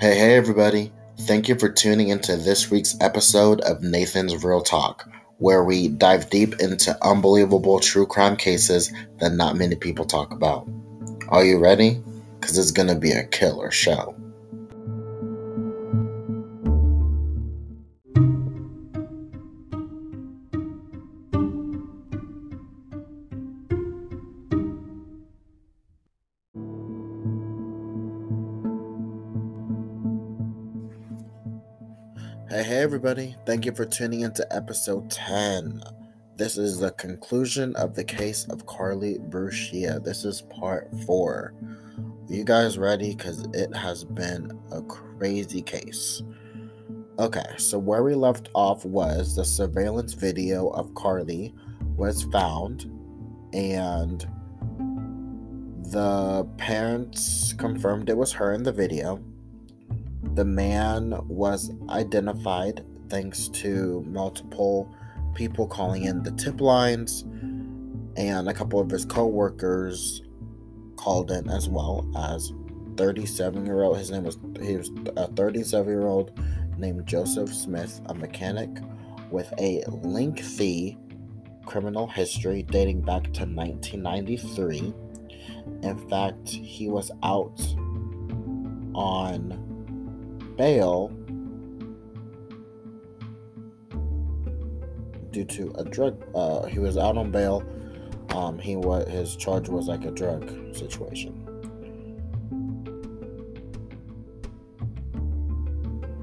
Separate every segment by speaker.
Speaker 1: Hey, hey, everybody. Thank you for tuning into this week's episode of Nathan's Real Talk, where we dive deep into unbelievable true crime cases that not many people talk about. Are you ready? Because it's going to be a killer show. Hey, hey, everybody. Thank you for tuning into episode 10. This is the conclusion of the case of Carlie Brucia. This is part four. Are you guys ready? Because it has been a crazy case. Okay, so where we left off was the surveillance video of Carlie was found, and the parents confirmed it was her in the video the man was identified thanks to multiple people calling in the tip lines, and a couple of his co-workers called in as well as 37 year old his name was he was a 37 year old named Joseph Smith, a mechanic with a lengthy criminal history dating back to 1993. In fact, he was out on bail due to a drug. Uh, he was out on bail. Um, he was his charge was like a drug situation.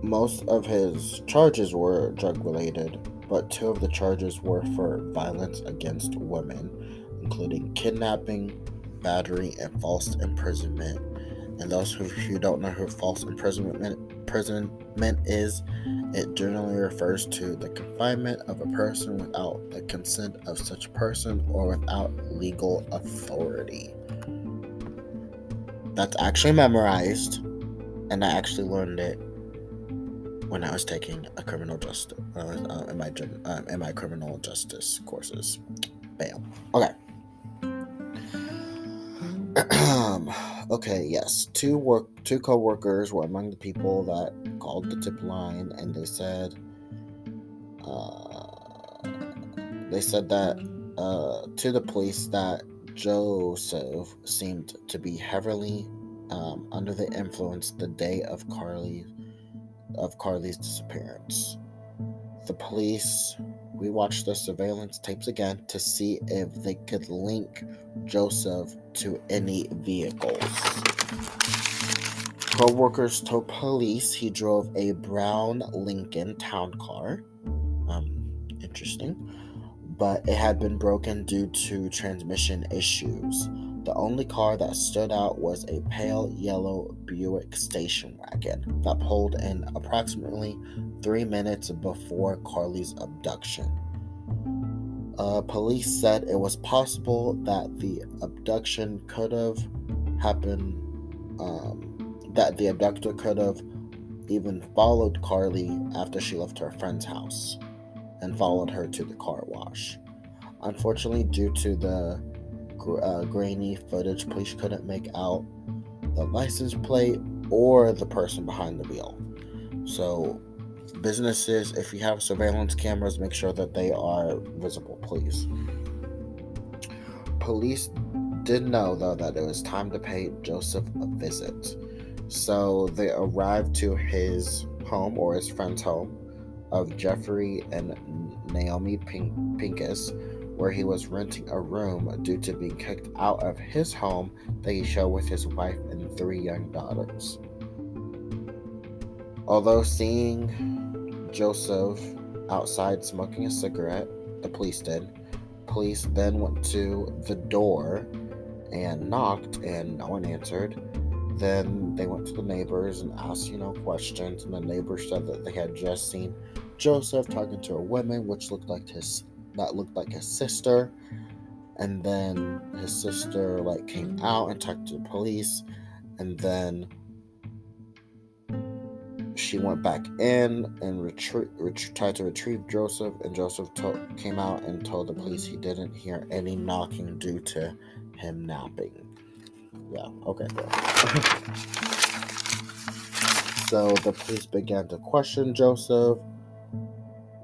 Speaker 1: Most of his charges were drug related, but two of the charges were for violence against women, including kidnapping, battery, and false imprisonment and those who, who don't know who false imprisonment imprisonment is, it generally refers to the confinement of a person without the consent of such person or without legal authority. That's actually memorized, and I actually learned it when I was taking a criminal justice uh, uh, in my uh, in my criminal justice courses. Bam. Okay. Okay, yes, two work two co-workers were among the people that called the tip line, and they said, uh, they said that uh, to the police that Joseph seemed to be heavily um, under the influence the day of Carlie of Carlie's disappearance. The police we watched the surveillance tapes again to see if they could link Joseph to any vehicles. Co-workers told police he drove a brown Lincoln town car. Um, interesting. But it had been broken due to transmission issues. The only car that stood out was a pale yellow Buick station wagon that pulled in approximately three minutes before Carlie's abduction. Uh, police said it was possible that the abduction could have happened, um, that the abductor could have even followed Carlie after she left her friend's house and followed her to the car wash. Unfortunately, due to the uh, grainy footage, police couldn't make out the license plate or the person behind the wheel. So, businesses, if you have surveillance cameras, make sure that they are visible, please. Police did know, though, that it was time to pay Joseph a visit. So they arrived to his home or his friend's home of Jeffrey and Naomi Pink- Pincus where he was renting a room due to being kicked out of his home that he shared with his wife and three young daughters. Although seeing Joseph outside smoking a cigarette, the police did, police then went to the door and knocked, and no one answered. Then they went to the neighbors and asked, you know, questions, and the neighbors said that they had just seen Joseph talking to a woman, which looked like his that looked like his sister and then his sister like came out and talked to the police and then she went back in and retrie- ret- tried to retrieve Joseph, and Joseph to- came out and told the police he didn't hear any knocking due to him napping. Yeah, okay. So the police began to question Joseph.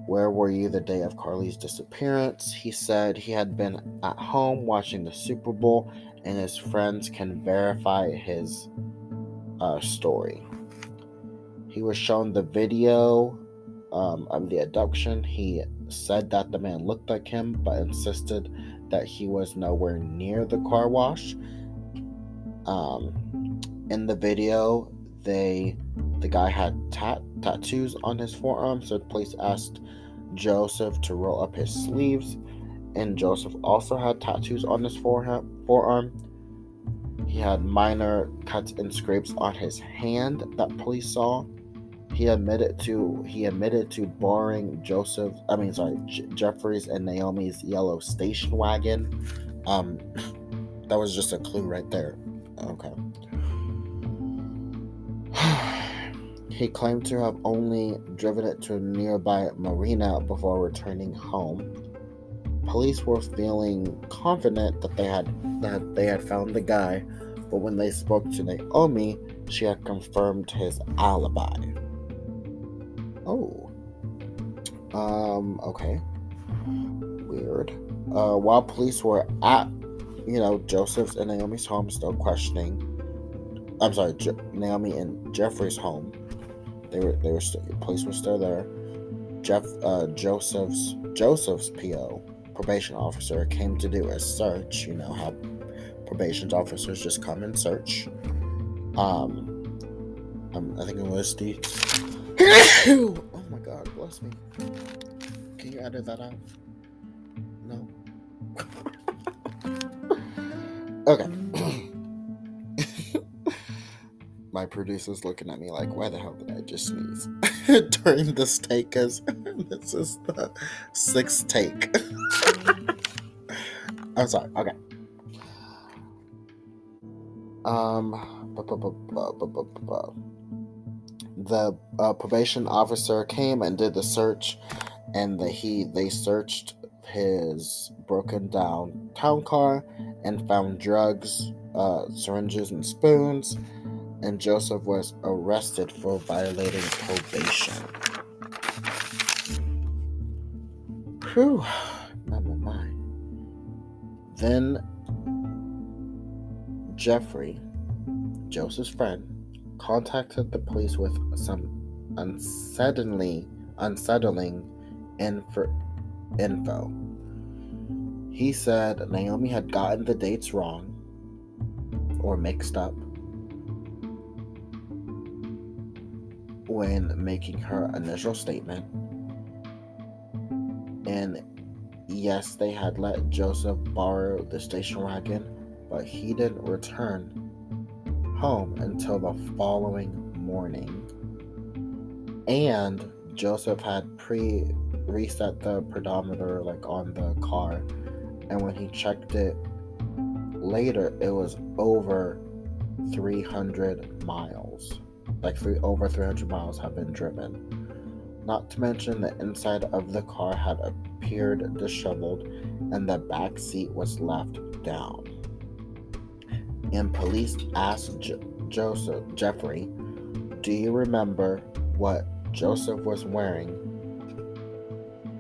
Speaker 1: Where were you the day of Carlie's disappearance? He said he had been at home watching the Super Bowl, and his friends can verify his uh, story. He was shown the video um, of the abduction. He said that the man looked like him, but insisted that he was nowhere near the car wash. Um, in the video, they the guy had tat- tattoos on his forearm, so the police asked Joseph to roll up his sleeves, and Joseph also had tattoos on his forearm. forearm. He had minor cuts and scrapes on his hand that police saw. He admitted to he admitted to borrowing Joseph, I mean sorry, J- Jeffrey's and Naomi's yellow station wagon. Um, that was just a clue right there. Okay. He claimed to have only driven it to a nearby marina before returning home. Police were feeling confident that they had that they had found the guy, but when they spoke to Naomi, she had confirmed his alibi. Oh. Um, okay. Weird. Uh, while police were at, you know, Joseph's and Naomi's home still questioning, I'm sorry, Je- Naomi and Jeffrey's home, they were, they were, st- police were still there. Jeff, uh, Joseph's, Joseph's PO, probation officer, came to do a search. You know how probation officers just come and search. Um, um I think it was the oh my god, bless me. Can you edit that out? No. okay. My producer's looking at me like, why the hell did I just sneeze during this take? Because this is the sixth take. I'm sorry. Okay. Um. The uh, probation officer came and did the search, and the, he they searched his broken down town car and found drugs, uh, syringes, and spoons. And Joseph was arrested for violating probation. Whew, my, my, my. Then Jeffrey, Joseph's friend, contacted the police with some unsettling info. info. He said Naomi had gotten the dates wrong or mixed up when making her initial statement. And yes, they had let Joseph borrow the station wagon, but he didn't return home until the following morning. And Joseph had pre reset the pedometer like on the car, and when he checked it later, it was over 300 miles. Like three over 300 miles have been driven. Not to mention the inside of the car had appeared disheveled and the back seat was left down and police asked Joseph Jeffrey, "Do you remember what Joseph was wearing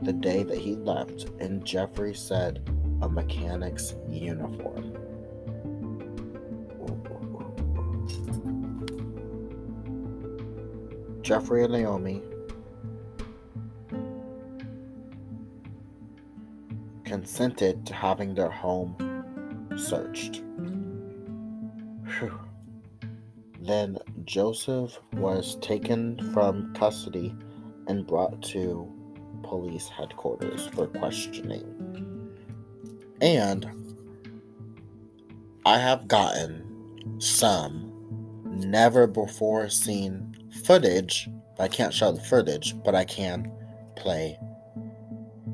Speaker 1: the day that he left?" And Jeffrey said, "A mechanic's uniform." Jeffrey and Naomi consented to having their home searched. Whew. Then Joseph was taken from custody and brought to police headquarters for questioning. And I have gotten some never before seen footage. I can't show the footage, but I can play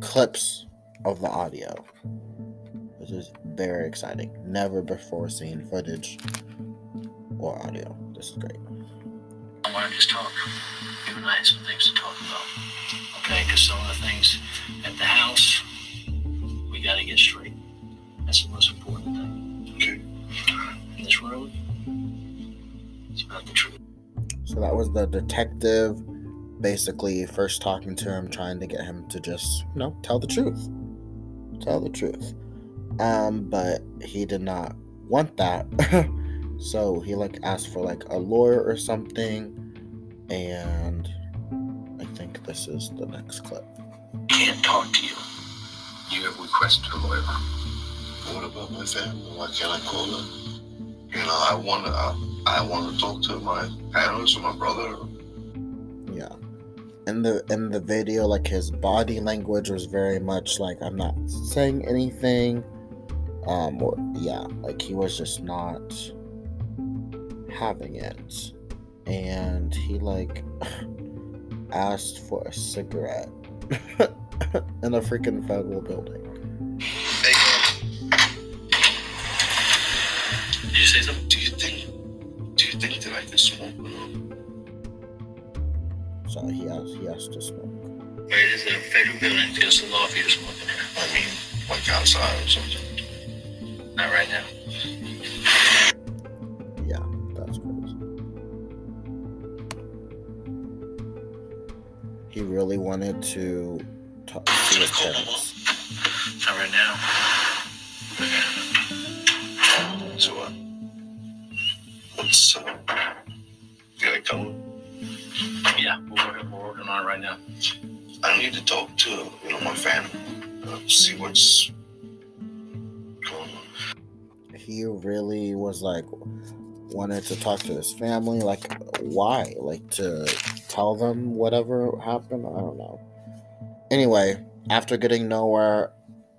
Speaker 1: clips of the audio. This is very exciting. Never before seen footage or audio. This is great.
Speaker 2: I want to just talk. You and I have some things to talk about. Okay? Because some of the things at the house, we got to get straight. That's the most important thing. Okay? In this road, it's about the truth.
Speaker 1: So that was the detective basically first talking to him, trying to get him to just, you know, tell the truth. Tell the truth. Um, but he did not want that. so he like asked for like a lawyer or something. And I think this is the next clip.
Speaker 2: Can't talk to you.
Speaker 3: You have requested a lawyer. What about my family? Why can't I call them? You know, I want to. I, I want to talk to my parents or my brother.
Speaker 1: Yeah. In the in the video, like his body language was very much like I'm not saying anything. Um or yeah, like he was just not having it. And he like asked for a cigarette in a freaking federal building.
Speaker 2: Hey, Did you say something?
Speaker 3: Do you think? Do you think that I can smoke? with them?
Speaker 1: So he has he has to smoke.
Speaker 2: Right, it's a federal building. Against the law for you to smoke in here.
Speaker 3: I mean, like outside or something.
Speaker 2: Not right now.
Speaker 1: Yeah, that's crazy. He really wanted to talk to his parents.
Speaker 2: Not right now.
Speaker 3: So what? What's uh?
Speaker 2: On right now.
Speaker 3: I need to talk to you know my family. Uh, see what's going on.
Speaker 1: He really was like wanted to talk to his family. Like, why? Like to tell them whatever happened. I don't know. Anyway, after getting nowhere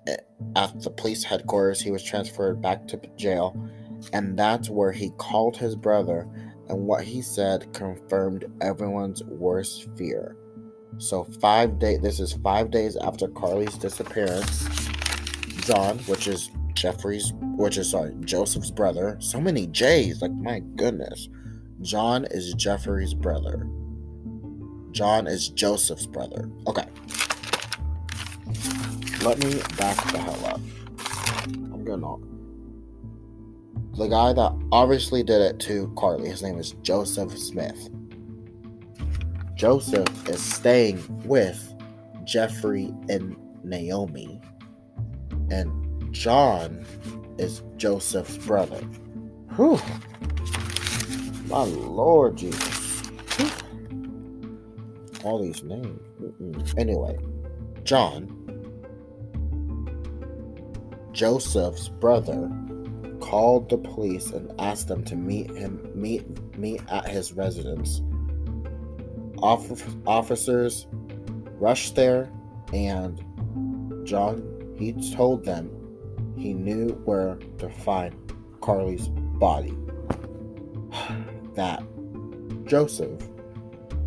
Speaker 1: eh, at the police headquarters, he was transferred back to jail, and that's where he called his brother. And what he said confirmed everyone's worst fear. So five day. This is five days after Carlie's disappearance. John, which is Jeffrey's, which is sorry, Joseph's brother. So many J's, like my goodness. John is Jeffrey's brother. John is Joseph's brother. Okay. Let me back the hell up. I'm all. The guy that obviously did it to Carlie, his name is Joseph Smith. Joseph is staying with Jeffrey and Naomi. And John is Joseph's brother. Whew. My Lord Jesus. All these names. Mm-mm. Anyway, John, Joseph's brother, called the police and asked them to meet him meet meet at his residence. Off- officers rushed there and John he told them he knew where to find Carlie's body. That Joseph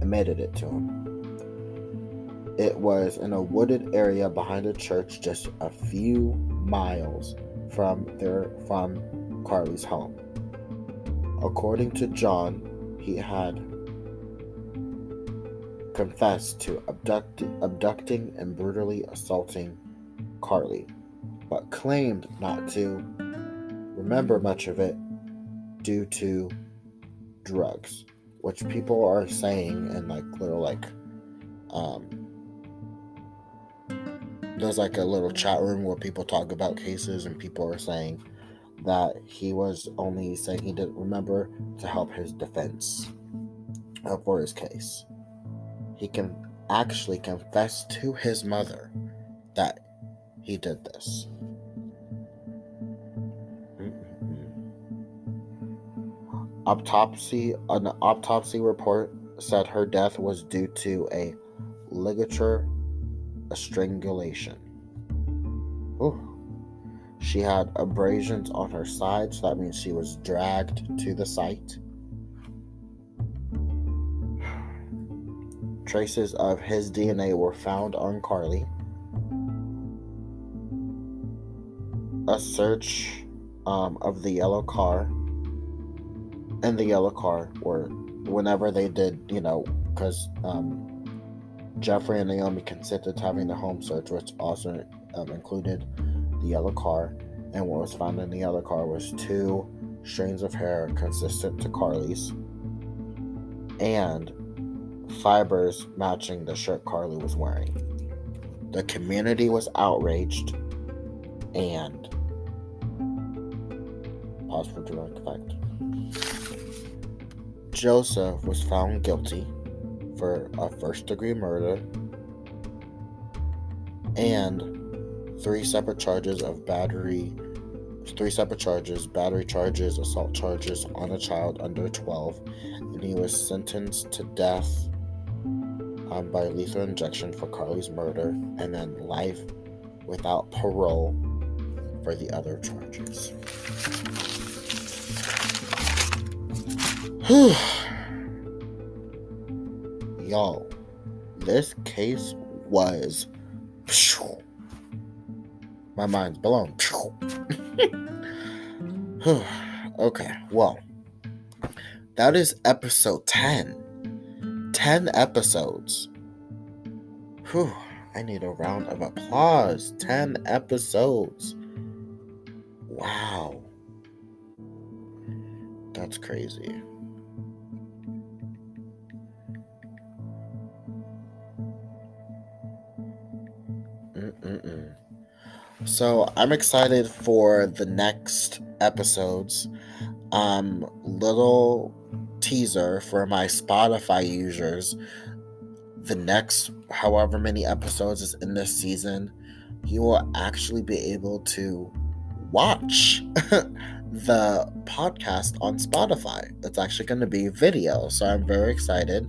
Speaker 1: admitted it to him. It was in a wooded area behind a church just a few miles from their from Carlie's home. According to John, he had confessed to abduct, abducting and brutally assaulting Carlie, but claimed not to remember much of it due to drugs, which people are saying in like little like um there's like a little chat room where people talk about cases and people are saying that he was only saying he didn't remember to help his defense uh, for his case. He can actually confess to his mother that he did this. Mm-hmm. Autopsy an autopsy report said her death was due to a ligature strangulation. Ooh. She had abrasions on her side, so that means she was dragged to the site. Traces of his DNA were found on Carlie. A search um, of the yellow car and the yellow car were whenever they did, you know, because um, Jeffrey and Naomi consented to having the home search, which also um, included the yellow car. And what was found in the yellow car was two strands of hair consistent to Carlie's. and fibers matching the shirt Carlie was wearing. The community was outraged and pause for direct effect. Joseph was found guilty for a first degree murder and three separate charges of battery three separate charges battery charges assault charges on a child under 12 and he was sentenced to death um, by lethal injection for carlie's murder and then life without parole for the other charges Y'all, this case was. My mind's blown. okay, well, that is episode 10. 10 episodes. Whew, I need a round of applause. 10 episodes. Wow. That's crazy. Mm-mm-mm. So I'm excited for the next episodes. Um, little teaser for my Spotify users. The next, however many episodes is in this season, you will actually be able to watch the podcast on Spotify. It's actually going to be video, so I'm very excited.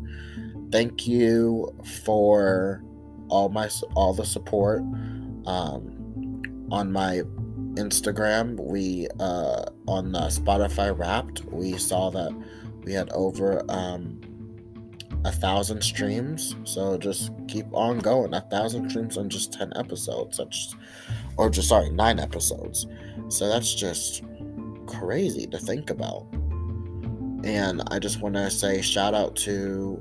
Speaker 1: Thank you for all my all the support um, on my Instagram. We uh, on the Spotify Wrapped. We saw that we had over um, a thousand streams. So just keep on going. A thousand streams on just ten episodes. That's or just sorry, nine episodes. So that's just crazy to think about. And I just want to say shout out to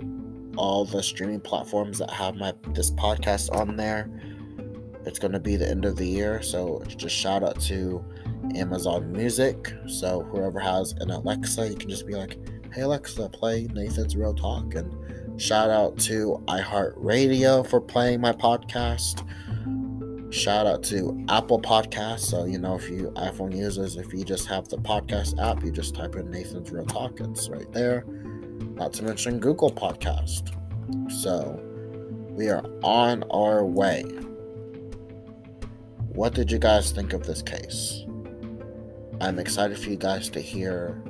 Speaker 1: all the streaming platforms that have my this podcast on there. It's going to be the end of the year, so just shout out to Amazon Music. So whoever has an Alexa, you can just be like, "Hey Alexa, play Nathan's Real Talk." And shout out to iHeartRadio for playing my podcast. Shout out to Apple Podcasts. So, you know, if you iPhone users, if you just have the podcast app, you just type in Nathan's Real Talk, it's right there. Not to mention Google Podcast. So, we are on our way. What did you guys think of this case? I'm excited for you guys to hear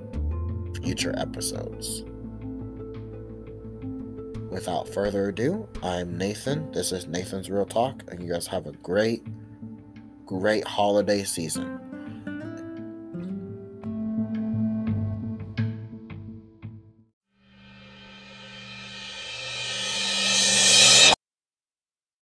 Speaker 1: future episodes. Without further ado, I'm Nathan. This is Nathan's Real Talk, and you guys have a great, great holiday season.